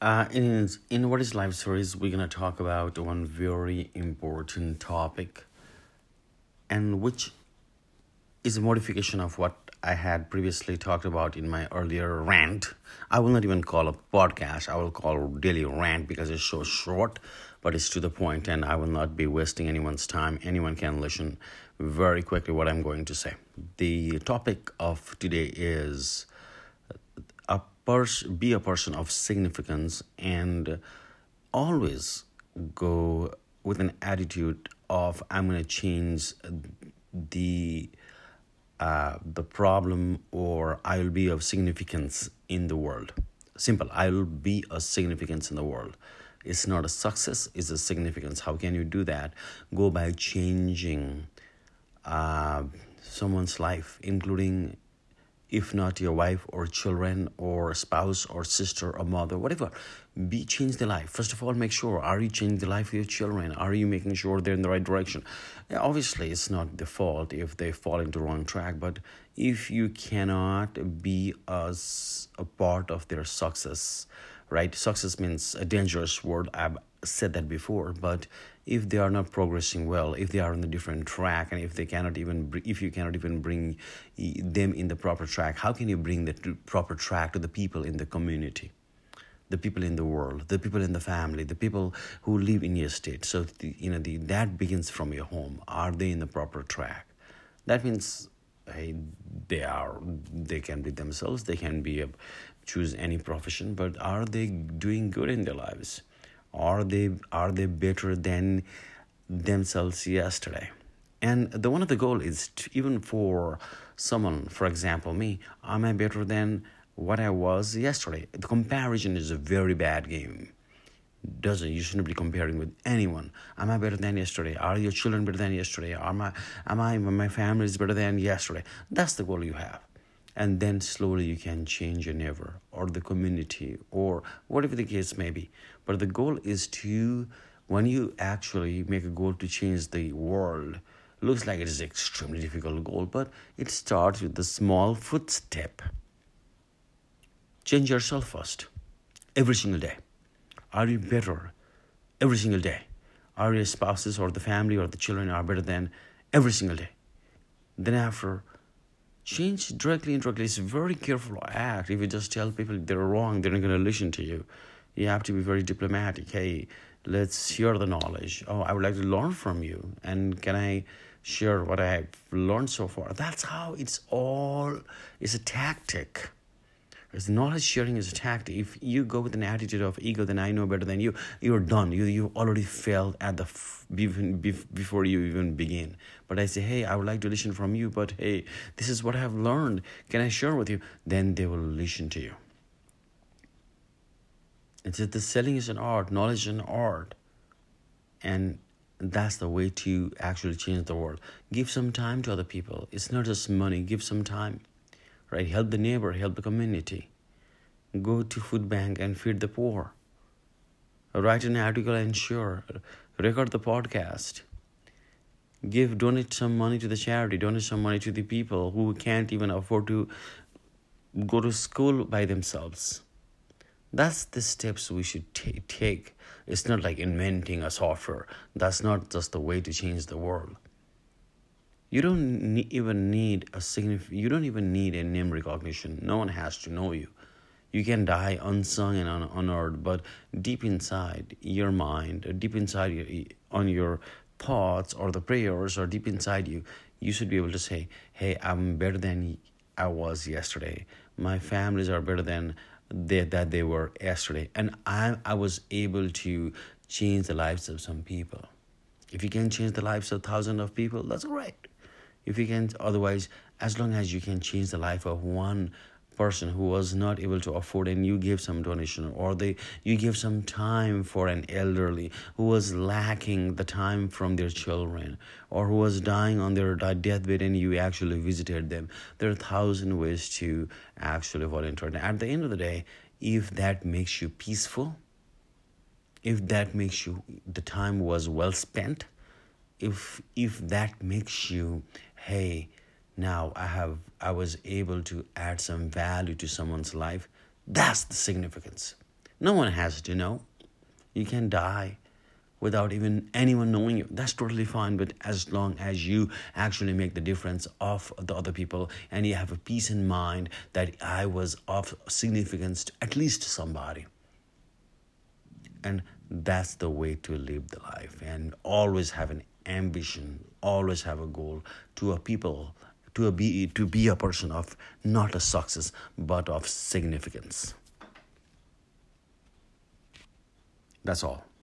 Uh, in in what is life series, we're gonna talk about one very important topic, and which is a modification of what I had previously talked about in my earlier rant. I will not even call a podcast. I will call daily rant because it's so short, but it's to the point, and I will not be wasting anyone's time. Anyone can listen very quickly what I'm going to say. The topic of today is pers- be a person of significance and always go with an attitude of I'm going to change the uh, the problem or I will be of significance in the world. Simple. I will be a significance in the world. It's not a success, it's a significance. How can you do that? Go by changing uh, someone's life, including if not your wife or children or spouse or sister or mother whatever be change the life. First of all make sure are you changing the life of your children? Are you making sure they're in the right direction? Yeah, obviously it's not the fault if they fall into the wrong track but if you cannot be as a part of their success right? Success means a dangerous word said that before but if they are not progressing well if they are on a different track and if they cannot even if you cannot even bring them in the proper track how can you bring the proper track to the people in the community? The people in the world the people in the family the people who live in your state. So the, you know the, that begins from your home. Are they in the proper track? That means hey, they are they can be themselves. They can be a, choose any profession but are they doing good in their lives are they are they better than themselves yesterday? And the one of the goal is to, even for someone for example me am i better than what i was yesterday? The comparison is a very bad game. Doesn't you shouldn't be comparing with anyone. Am i better than yesterday? Are your children better than yesterday? Am i am i my family is better than yesterday? That's the goal you have and then slowly you can change your neighbor or the community or whatever the case may be. But the goal is to when you actually make a goal to change the world looks like it is extremely difficult goal but it starts with the small footstep. Change yourself first every single day. Are you better every single day? Are your spouses or the family or the children are better than every single day? Then after change directly indirectly it's a very careful act. If you just tell people they're wrong they're not going to listen to you. You have to be very diplomatic. Hey let's share the knowledge. Oh i would like to learn from you. And can i share what i have learned so far? That's how it's all it's a tactic because knowledge sharing is a tactic. If you go with an attitude of ego, then I know better than you. You're done. You you already failed at the f- before you even begin. But I say, hey, I would like to listen from you. But hey, this is what I have learned. Can I share with you? Then they will listen to you. It's that the selling is an art. Knowledge is an art, and that's the way to actually change the world. Give some time to other people. It's not just money. Give some time right? Help the neighbor help the community. Go to food bank and feed the poor. Write an article and share. Record the podcast. Give donate some money to the charity. Donate some money to the people who can't even afford to go to school by themselves. That's the steps we should t- take. It's not like inventing a software. That's not just the way to change the world you don't ne- even need a significant you don't even need a name recognition. No one has to know you. You can die unsung and un- unheard but deep inside your mind deep inside your, on your thoughts or the prayers or deep inside you you should be able to say hey i'm better than i was yesterday. My families are better than they, that they were yesterday. And i i was able to change the lives of some people. If you can change the lives of thousands of people that's great if you can otherwise as long as you can change the life of one person who was not able to afford and you give some donation or they you give some time for an elderly who was lacking the time from their children or who was dying on their uh, deathbed and you actually visited them there are a thousand ways to actually volunteer. And at the end of the day if that makes you peaceful if that makes you the time was well spent if if that makes you hey now i have i was able to add some value to someone's life that's the significance No one has to know. You can die without even anyone knowing you. That's totally fine, but as long as you actually make the difference of the other people and you have a peace in mind that I was of significance to at least somebody. And that's the way to live the life and always have an ambition, always have a goal to a people to be to be a person of not a success but of significance. That's all.